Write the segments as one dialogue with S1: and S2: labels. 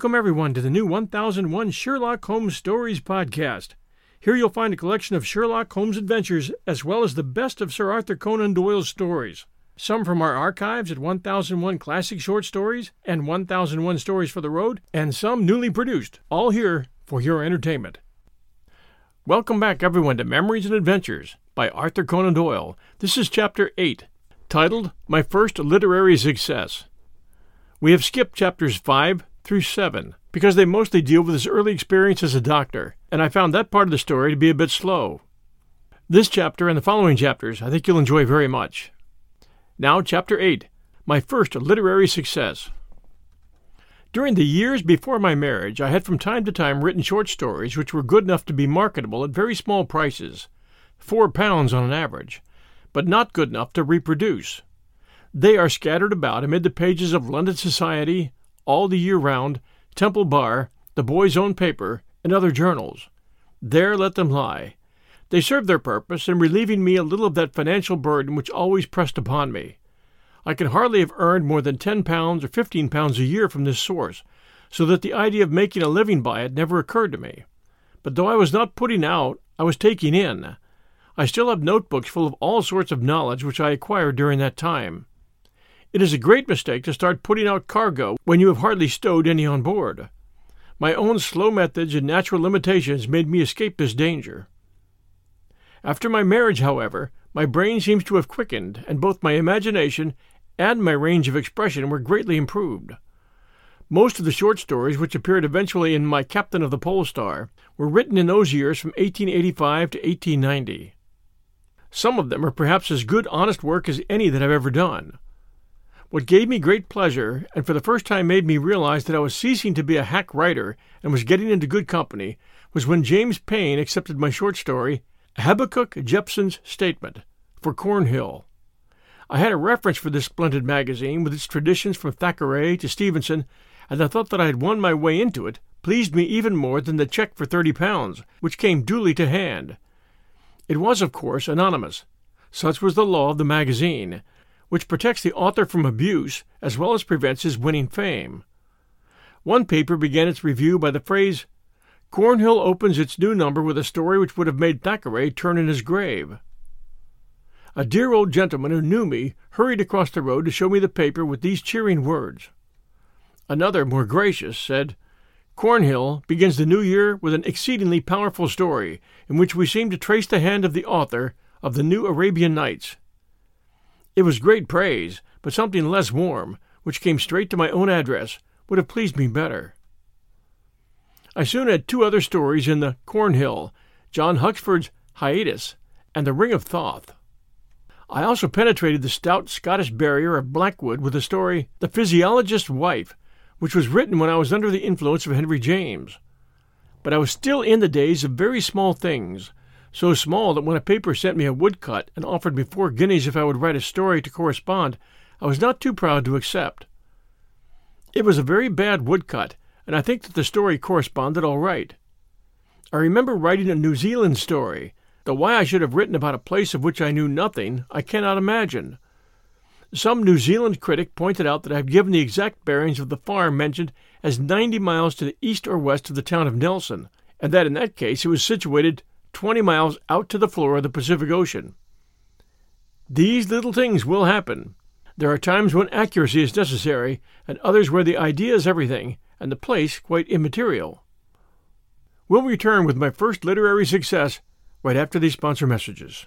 S1: Welcome, everyone, to the new 1001 Sherlock Holmes Stories podcast. Here you'll find a collection of Sherlock Holmes adventures as well as the best of Sir Arthur Conan Doyle's stories. Some from our archives at 1001 Classic Short Stories and 1001 Stories for the Road, and some newly produced, all here for your entertainment. Welcome back, everyone, to Memories and Adventures by Arthur Conan Doyle. This is Chapter 8, titled My First Literary Success. We have skipped chapters 5, through 7 because they mostly deal with his early experience as a doctor, and I found that part of the story to be a bit slow. This chapter and the following chapters I think you'll enjoy very much. Now, Chapter 8 My First Literary Success. During the years before my marriage, I had from time to time written short stories which were good enough to be marketable at very small prices, four pounds on an average, but not good enough to reproduce. They are scattered about amid the pages of London Society, all the year round, Temple Bar, the boys' own paper, and other journals. There let them lie. They served their purpose in relieving me a little of that financial burden which always pressed upon me. I can hardly have earned more than ten pounds or fifteen pounds a year from this source, so that the idea of making a living by it never occurred to me. But though I was not putting out, I was taking in. I still have notebooks full of all sorts of knowledge which I acquired during that time. It is a great mistake to start putting out cargo when you have hardly stowed any on board. My own slow methods and natural limitations made me escape this danger. After my marriage, however, my brain seems to have quickened, and both my imagination and my range of expression were greatly improved. Most of the short stories which appeared eventually in My Captain of the Pole Star were written in those years from 1885 to 1890. Some of them are perhaps as good honest work as any that I've ever done. What gave me great pleasure, and for the first time made me realize that I was ceasing to be a hack writer and was getting into good company, was when James Payn accepted my short story, Habakkuk Jephson's Statement, for Cornhill. I had a reference for this splendid magazine, with its traditions from Thackeray to Stevenson, and the thought that I had won my way into it pleased me even more than the check for thirty pounds, which came duly to hand. It was, of course, anonymous. Such was the law of the magazine, which protects the author from abuse as well as prevents his winning fame. One paper began its review by the phrase, Cornhill opens its new number with a story which would have made Thackeray turn in his grave. A dear old gentleman who knew me hurried across the road to show me the paper with these cheering words. Another, more gracious, said, Cornhill begins the new year with an exceedingly powerful story in which we seem to trace the hand of the author of the New Arabian Nights. It was great praise, but something less warm, which came straight to my own address, would have pleased me better. I soon had two other stories in the Cornhill John Huxford's Hiatus and The Ring of Thoth. I also penetrated the stout Scottish barrier of Blackwood with the story The Physiologist's Wife, which was written when I was under the influence of Henry James. But I was still in the days of very small things, so small that when a paper sent me a woodcut and offered me four guineas if I would write a story to correspond, I was not too proud to accept. It was a very bad woodcut, and I think that the story corresponded all right. I remember writing a New Zealand story, though why I should have written about a place of which I knew nothing, I cannot imagine. Some New Zealand critic pointed out that I have given the exact bearings of the farm mentioned as 90 miles to the east or west of the town of Nelson, and that in that case it was situated 20 miles out to the floor of the Pacific Ocean. These little things will happen. There are times when accuracy is necessary, and others where the idea is everything, and the place quite immaterial. We'll return with my first literary success right after these sponsor messages.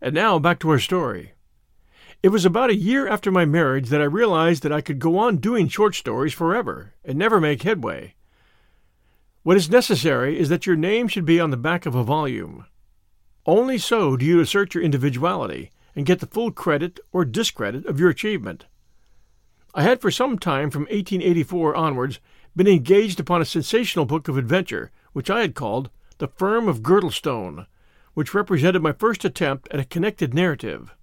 S1: And now back to our story. It was about a year after my marriage that I realized that I could go on doing short stories forever and never make headway. What is necessary is that your name should be on the back of a volume. Only so do you assert your individuality and get the full credit or discredit of your achievement. I had for some time from 1884 onwards been engaged upon a sensational book of adventure which I had called The Firm of Girdlestone, which represented my first attempt at a connected narrative.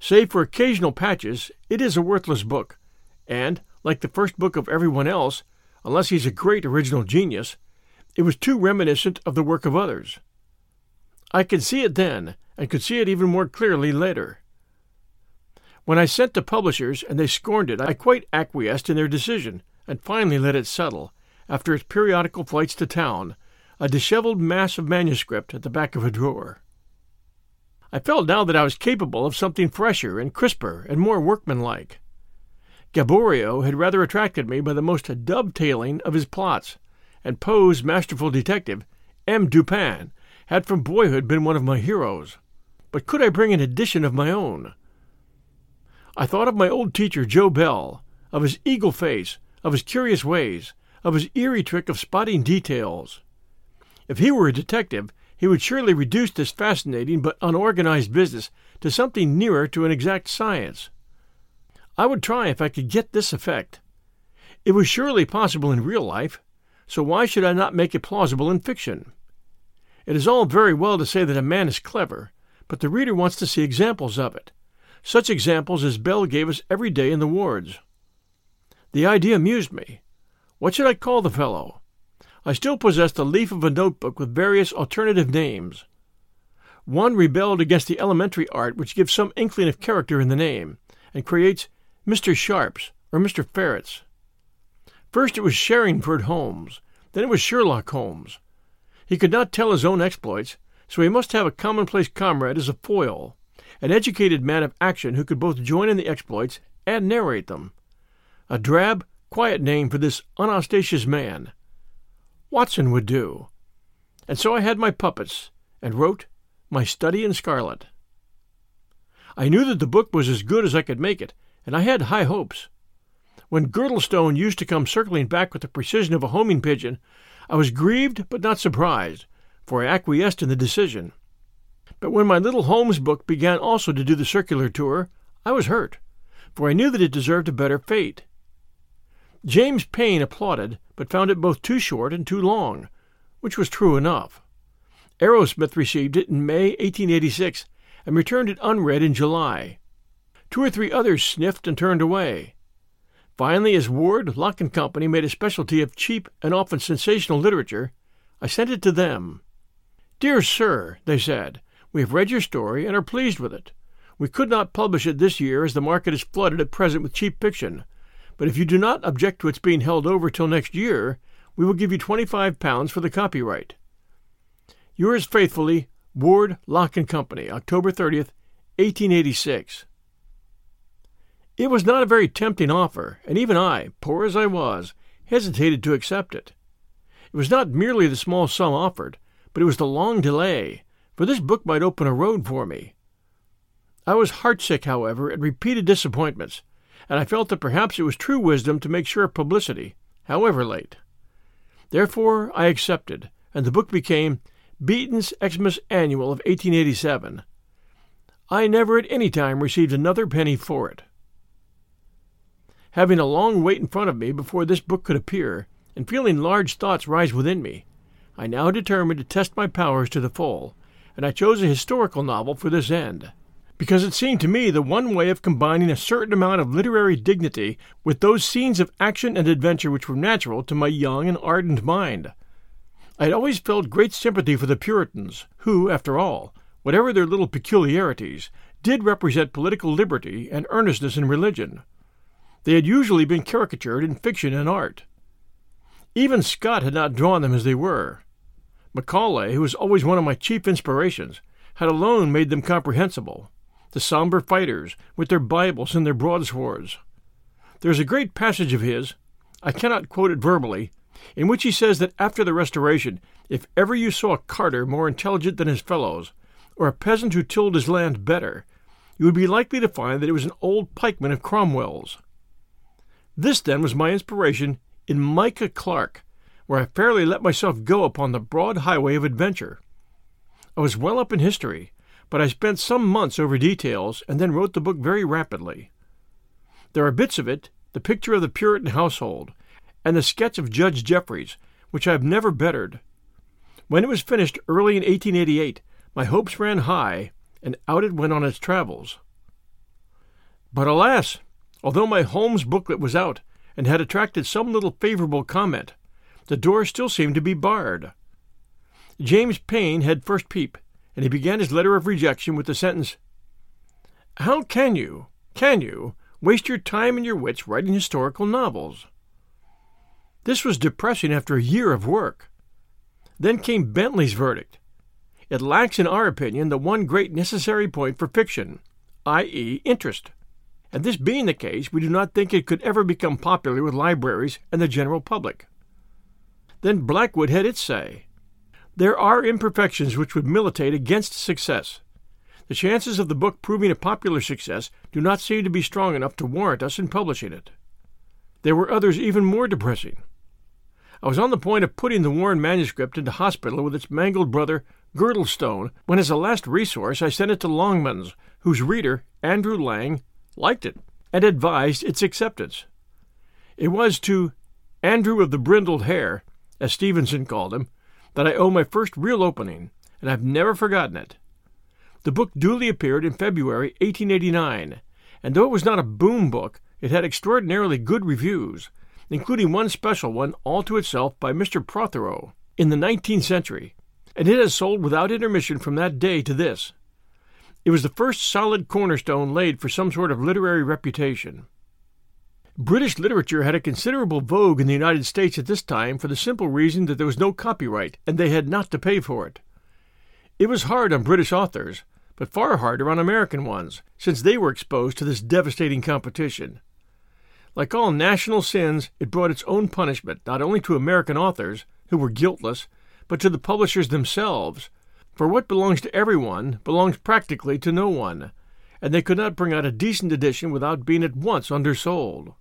S1: Save for occasional patches, it is a worthless book, and, like the first book of everyone else, unless he's a great original genius, it was too reminiscent of the work of others. I could see it then, and could see it even more clearly later. When I sent to publishers and they scorned it, I quite acquiesced in their decision, and finally let it settle, after its periodical flights to town, a disheveled mass of manuscript at the back of a drawer. I felt now that I was capable of something fresher and crisper and more workmanlike. Gaboriau had rather attracted me by the most dovetailing of his plots, and Poe's masterful detective, M. Dupin, had from boyhood been one of my heroes. But could I bring an edition of my own? I thought of my old teacher, Joe Bell, of his eagle face, of his curious ways, of his eerie trick of spotting details. If he were a detective, he would surely reduce this fascinating but unorganized business to something nearer to an exact science. I would try if I could get this effect. It was surely possible in real life, so why should I not make it plausible in fiction? It is all very well to say that a man is clever, but the reader wants to see examples of it, such examples as Bell gave us every day in the wards. The idea amused me. What should I call the fellow? I still possessed a leaf of a notebook with various alternative names. One rebelled against the elementary art which gives some inkling of character in the name, and creates Mr. Sharps or Mr. Ferrets. First it was Sherringford Holmes, then it was Sherlock Holmes. He could not tell his own exploits, so he must have a commonplace comrade as a foil, an educated man of action who could both join in the exploits and narrate them. A drab, quiet name for this unostentatious man. Watson would do. And so I had my puppets, and wrote My Study in Scarlet. I knew that the book was as good as I could make it, and I had high hopes. When Girdlestone used to come circling back with the precision of a homing pigeon, I was grieved but not surprised, for I acquiesced in the decision. But when my little Holmes book began also to do the circular tour, I was hurt, for I knew that it deserved a better fate. James Payn applauded, but found it both too short and too long, which was true enough. Arrowsmith received it in May 1886 and returned it unread in July. Two or three others sniffed and turned away. Finally, as Ward, Lock and Company made a specialty of cheap and often sensational literature, I sent it to them. Dear Sir, they said, we have read your story and are pleased with it. We could not publish it this year as the market is flooded at present with cheap fiction, but if you do not object to its being held over till next year, we will give you twenty-five pounds for the copyright. Yours faithfully, Ward, Lock and Company, October 30th, 1886. It was not a very tempting offer, and even I, poor as I was, hesitated to accept it. It was not merely the small sum offered, but it was the long delay, for this book might open a road for me. I was heartsick, however, at repeated disappointments, and I felt that perhaps it was true wisdom to make sure of publicity, however late. Therefore I accepted, and the book became Beeton's Xmas Annual of 1887. I never at any time received another penny for it. Having a long wait in front of me before this book could appear, and feeling large thoughts rise within me, I now determined to test my powers to the full, and I chose a historical novel for this end because it seemed to me the one way of combining a certain amount of literary dignity with those scenes of action and adventure which were natural to my young and ardent mind. I had always felt great sympathy for the Puritans, who, after all, whatever their little peculiarities, did represent political liberty and earnestness in religion. They had usually been caricatured in fiction and art. Even Scott had not drawn them as they were. Macaulay, who was always one of my chief inspirations, had alone made them comprehensible the somber fighters, with their Bibles and their broadswords. There is a great passage of his, I cannot quote it verbally, in which he says that after the Restoration, if ever you saw a carter more intelligent than his fellows, or a peasant who tilled his land better, you would be likely to find that it was an old pikeman of Cromwell's. This, then, was my inspiration in Micah Clarke, where I fairly let myself go upon the broad highway of adventure. I was well up in history, but I spent some months over details and then wrote the book very rapidly. There are bits of it, the picture of the Puritan household, and the sketch of Judge Jeffreys, which I have never bettered. When it was finished early in 1888, my hopes ran high, and out it went on its travels. But alas, although my Holmes booklet was out and had attracted some little favorable comment, the door still seemed to be barred. James Payn had first peep, and he began his letter of rejection with the sentence How can you, can you, waste your time and your wits writing historical novels? This was depressing after a year of work. Then came Bentley's verdict. It lacks, in our opinion, the one great necessary point for fiction, i.e., interest. And this being the case, we do not think it could ever become popular with libraries and the general public. Then Blackwood had its say. There are imperfections which would militate against success. The chances of the book proving a popular success do not seem to be strong enough to warrant us in publishing it. There were others even more depressing. I was on the point of putting the Warren manuscript into hospital with its mangled brother, Girdlestone, when as a last resource I sent it to Longmans, whose reader, Andrew Lang, liked it and advised its acceptance. It was to Andrew of the brindled hair, as Stevenson called him, that I owe my first real opening, and I've never forgotten it. The book duly appeared in February 1889, and though it was not a boom book, it had extraordinarily good reviews, including one special one all to itself by Mr. Prothero in the 19th century, and it has sold without intermission from that day to this. It was the first solid cornerstone laid for some sort of literary reputation. British literature had a considerable vogue in the United States at this time for the simple reason that there was no copyright and they had not to pay for it. It was hard on British authors, but far harder on American ones, since they were exposed to this devastating competition. Like all national sins, it brought its own punishment not only to American authors, who were guiltless, but to the publishers themselves, for what belongs to everyone belongs practically to no one, and they could not bring out a decent edition without being at once undersold.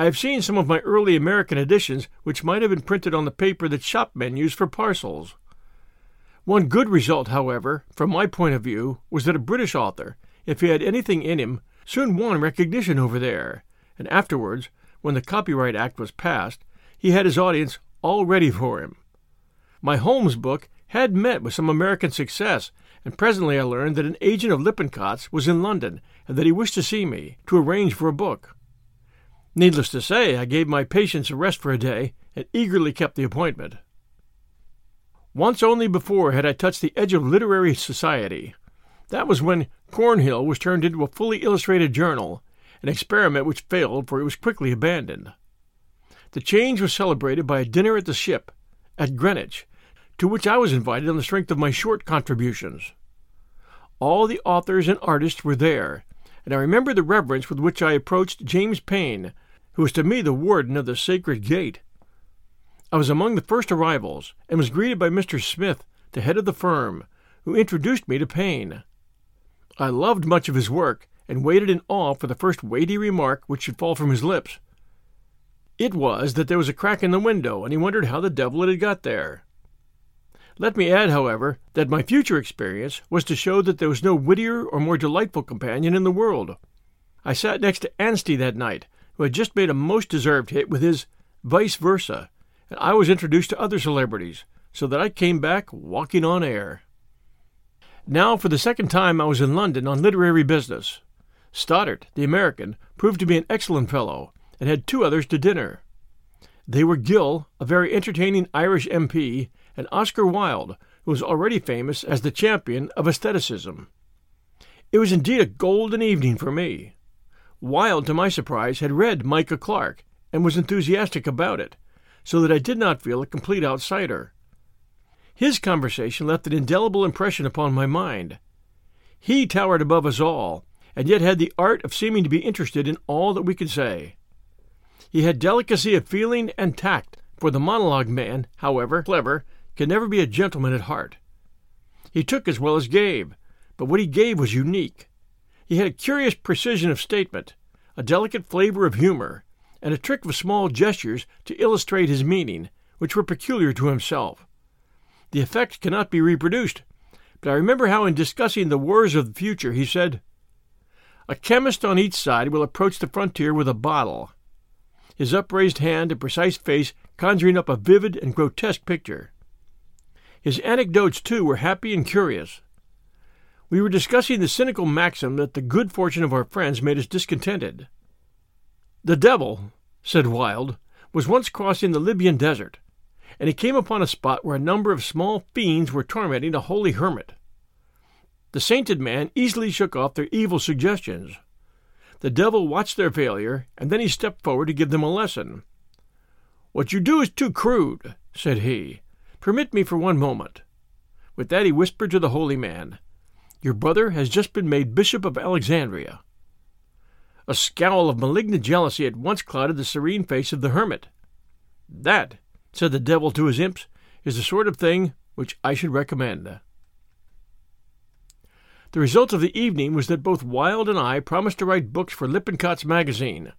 S1: I have seen some of my early American editions which might have been printed on the paper that shopmen use for parcels. One good result, however, from my point of view, was that a British author, if he had anything in him, soon won recognition over there, and afterwards, when the Copyright Act was passed, he had his audience all ready for him. My Holmes book had met with some American success, and presently I learned that an agent of Lippincott's was in London and that he wished to see me to arrange for a book. Needless to say, I gave my patients a rest for a day and eagerly kept the appointment. Once only before had I touched the edge of literary society. That was when Cornhill was turned into a fully illustrated journal, an experiment which failed, for it was quickly abandoned. The change was celebrated by a dinner at the ship, at Greenwich, to which I was invited on the strength of my short contributions. All the authors and artists were there, and I remember the reverence with which I approached James Payn, who was to me the warden of the sacred gate. I was among the first arrivals, and was greeted by Mr. Smith, the head of the firm, who introduced me to Payn. I loved much of his work, and waited in awe for the first weighty remark which should fall from his lips. It was that there was a crack in the window, and he wondered how the devil it had got there. Let me add, however, that my future experience was to show that there was no wittier or more delightful companion in the world. I sat next to Anstey that night, who had just made a most deserved hit with his Vice Versa, and I was introduced to other celebrities, so that I came back walking on air. Now, for the second time, I was in London on literary business. Stoddart, the American, proved to be an excellent fellow, and had two others to dinner. They were Gill, a very entertaining Irish MP, and Oscar Wilde, who was already famous as the champion of aestheticism. It was indeed a golden evening for me. Wilde, to my surprise, had read Micah Clarke and was enthusiastic about it, so that I did not feel a complete outsider. His conversation left an indelible impression upon my mind. He towered above us all, and yet had the art of seeming to be interested in all that we could say. He had delicacy of feeling and tact, for the monologue man, however clever, can never be a gentleman at heart. He took as well as gave, but what he gave was unique. He had a curious precision of statement, a delicate flavor of humor, and a trick of small gestures to illustrate his meaning, which were peculiar to himself. The effect cannot be reproduced, but I remember how, in discussing the wars of the future, he said, A chemist on each side will approach the frontier with a bottle, his upraised hand and precise face conjuring up a vivid and grotesque picture. His anecdotes, too, were happy and curious. We were discussing the cynical maxim that the good fortune of our friends made us discontented. The devil, said Wilde, was once crossing the Libyan desert, and he came upon a spot where a number of small fiends were tormenting a holy hermit. The sainted man easily shook off their evil suggestions. The devil watched their failure, and then he stepped forward to give them a lesson. What you do is too crude, said he. Permit me for one moment. With that he whispered to the holy man, Your brother has just been made Bishop of Alexandria. A scowl of malignant jealousy at once clouded the serene face of the hermit. That, said the devil to his imps, is the sort of thing which I should recommend. The result of the evening was that both Wilde and I promised to write books for Lippincott's magazine.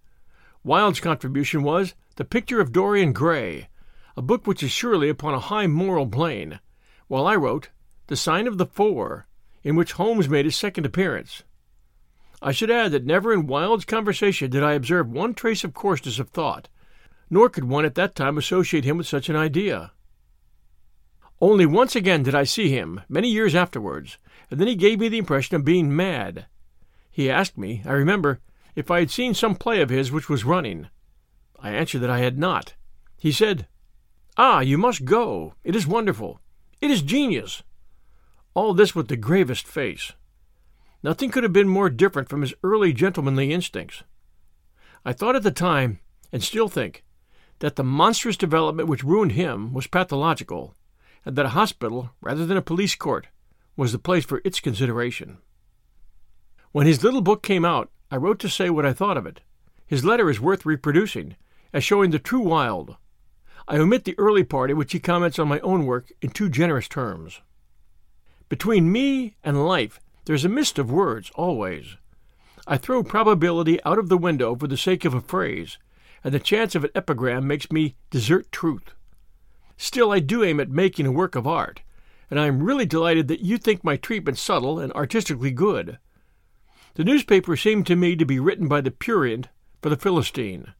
S1: Wilde's contribution was The Picture of Dorian Gray, a book which is surely upon a high moral plane, while I wrote The Sign of the Four, in which Holmes made his second appearance. I should add that never in Wilde's conversation did I observe one trace of coarseness of thought, nor could one at that time associate him with such an idea. Only once again did I see him, many years afterwards, and then he gave me the impression of being mad. He asked me, I remember, if I had seen some play of his which was running. I answered that I had not. He said, Ah, you must go. It is wonderful. It is genius. All this with the gravest face. Nothing could have been more different from his early gentlemanly instincts. I thought at the time, and still think, that the monstrous development which ruined him was pathological, and that a hospital, rather than a police court, was the place for its consideration. When his little book came out, I wrote to say what I thought of it. His letter is worth reproducing, as showing the true Wilde, I omit the early part in which he comments on my own work in too generous terms. Between me and life, there's a mist of words, always. I throw probability out of the window for the sake of a phrase, and the chance of an epigram makes me desert truth. Still, I do aim at making a work of art, and I am really delighted that you think my treatment subtle and artistically good. The newspaper seemed to me to be written by the prurient for the Philistine.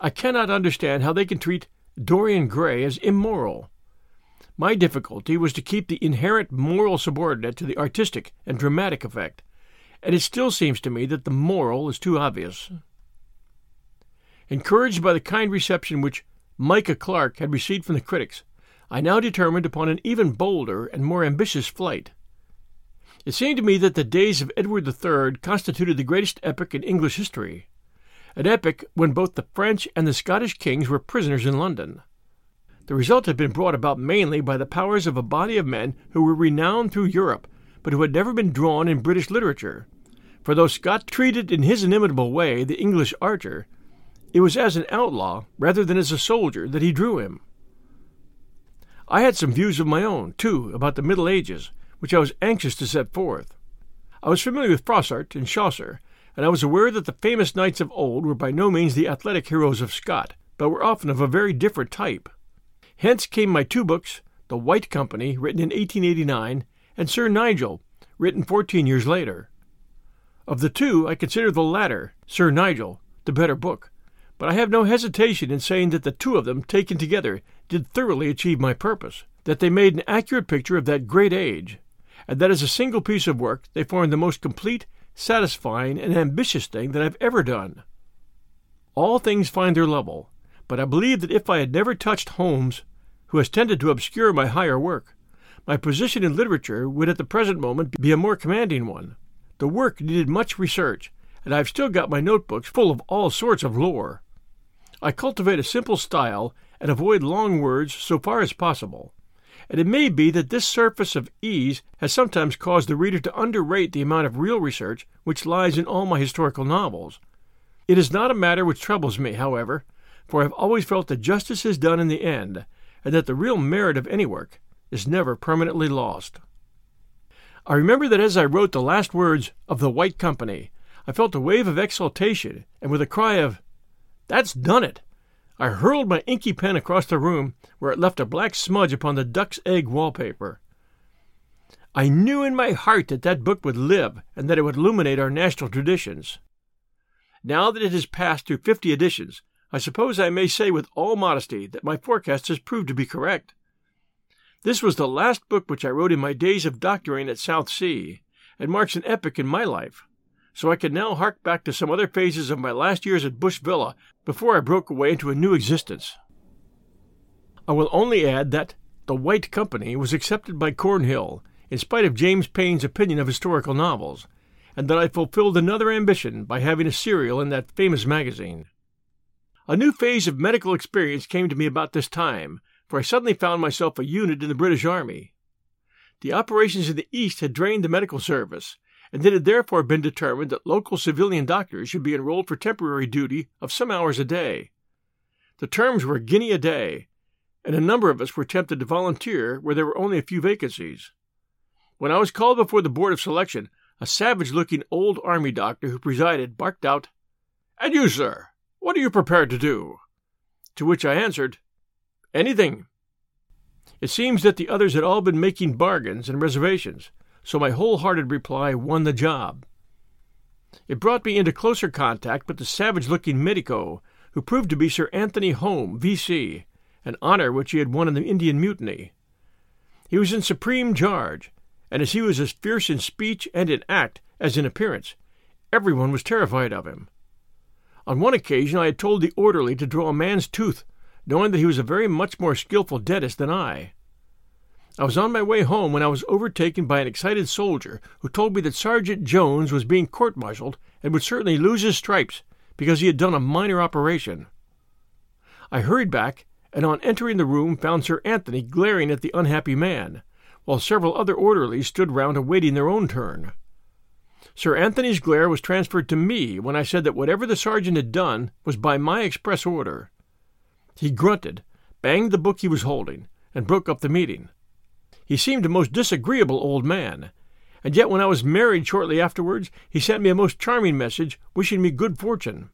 S1: I cannot understand how they can treat Dorian Gray as immoral. My difficulty was to keep the inherent moral subordinate to the artistic and dramatic effect, and it still seems to me that the moral is too obvious. Encouraged by the kind reception which Micah Clarke had received from the critics, I now determined upon an even bolder and more ambitious flight. It seemed to me that the days of Edward III constituted the greatest epoch in English history an epoch when both the French and the Scottish kings were prisoners in London. The result had been brought about mainly by the powers of a body of men who were renowned through Europe, but who had never been drawn in British literature. For though Scott treated in his inimitable way the English archer, it was as an outlaw rather than as a soldier that he drew him. I had some views of my own, too, about the Middle Ages, which I was anxious to set forth. I was familiar with Froissart and Chaucer, and I was aware that the famous knights of old were by no means the athletic heroes of Scott, but were often of a very different type. Hence came my two books, The White Company, written in 1889, and Sir Nigel, written fourteen years later. Of the two, I consider the latter, Sir Nigel, the better book, but I have no hesitation in saying that the two of them, taken together, did thoroughly achieve my purpose, that they made an accurate picture of that great age, and that as a single piece of work they formed the most complete, satisfying, and ambitious thing that I've ever done. All things find their level, but I believe that if I had never touched Holmes, who has tended to obscure my higher work, my position in literature would at the present moment be a more commanding one. The work needed much research, and I've still got my notebooks full of all sorts of lore. I cultivate a simple style and avoid long words so far as possible. And it may be that this surface of ease has sometimes caused the reader to underrate the amount of real research which lies in all my historical novels. It is not a matter which troubles me, however, for I have always felt that justice is done in the end, and that the real merit of any work is never permanently lost. I remember that as I wrote the last words of the White Company, I felt a wave of exultation, and with a cry of, That's done it! I hurled my inky pen across the room, where it left a black smudge upon the duck's egg wallpaper. I knew in my heart that that book would live and that it would illuminate our national traditions. Now that it has passed through fifty editions, I suppose I may say with all modesty that my forecast has proved to be correct. This was the last book which I wrote in my days of doctoring at Southsea, and marks an epoch in my life so I can now hark back to some other phases of my last years at Bush Villa before I broke away into a new existence. I will only add that The White Company was accepted by Cornhill, in spite of James Payn's opinion of historical novels, and that I fulfilled another ambition by having a serial in that famous magazine. A new phase of medical experience came to me about this time, for I suddenly found myself a unit in the British Army. The operations in the East had drained the medical service, and it had therefore been determined that local civilian doctors should be enrolled for temporary duty of some hours a day. The terms were a guinea a day, and a number of us were tempted to volunteer where there were only a few vacancies. When I was called before the board of selection, a savage looking old army doctor who presided barked out, And you, sir, what are you prepared to do? To which I answered, Anything. It seems that the others had all been making bargains and reservations, so my wholehearted reply won the job. It brought me into closer contact with the savage looking medico, who proved to be Sir Anthony Home, V.C., an honor which he had won in the Indian Mutiny. He was in supreme charge, and as he was as fierce in speech and in act as in appearance, everyone was terrified of him. On one occasion I had told the orderly to draw a man's tooth, knowing that he was a very much more skilful dentist than I. I was on my way home when I was overtaken by an excited soldier who told me that Sergeant Jones was being court martialed and would certainly lose his stripes because he had done a minor operation. I hurried back, and on entering the room found Sir Anthony glaring at the unhappy man, while several other orderlies stood round awaiting their own turn. Sir Anthony's glare was transferred to me when I said that whatever the sergeant had done was by my express order. He grunted, banged the book he was holding, and broke up the meeting. He seemed a most disagreeable old man, and yet when I was married shortly afterwards, he sent me a most charming message wishing me good fortune.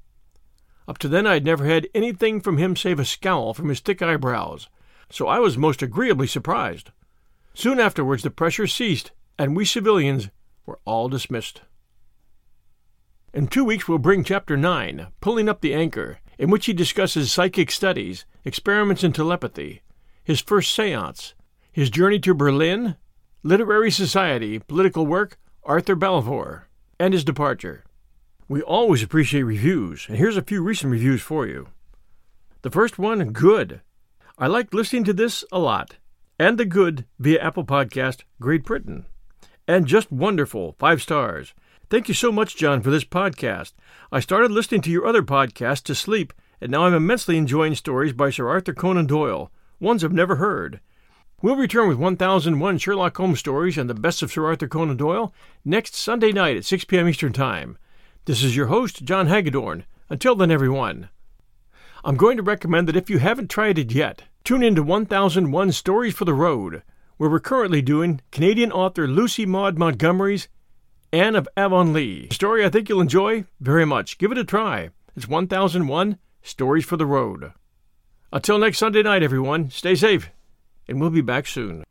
S1: Up to then I had never had anything from him save a scowl from his thick eyebrows, so I was most agreeably surprised. Soon afterwards the pressure ceased, and we civilians were all dismissed. In two weeks we'll bring Chapter 9, Pulling Up the Anchor, in which he discusses psychic studies, experiments in telepathy, his first seance, his journey to Berlin, literary society, political work, Arthur Balfour, and his departure. We always appreciate reviews, and here's a few recent reviews for you. The first one, good. I liked listening to this a lot. And the good via Apple Podcast, Great Britain. And just wonderful, five stars. Thank you so much, John, for this podcast. I started listening to your other podcast to sleep, and now I'm immensely enjoying stories by Sir Arthur Conan Doyle, ones I've never heard. We'll return with 1001 Sherlock Holmes stories and the best of Sir Arthur Conan Doyle next Sunday night at 6 p.m. Eastern Time. This is your host, John Hagedorn. Until then, everyone. I'm going to recommend that if you haven't tried it yet, tune in to 1001 Stories for the Road, where we're currently doing Canadian author Lucy Maud Montgomery's Anne of Avonlea. A story I think you'll enjoy very much. Give it a try. It's 1001 Stories for the Road. Until next Sunday night, everyone, stay safe, and we'll be back soon.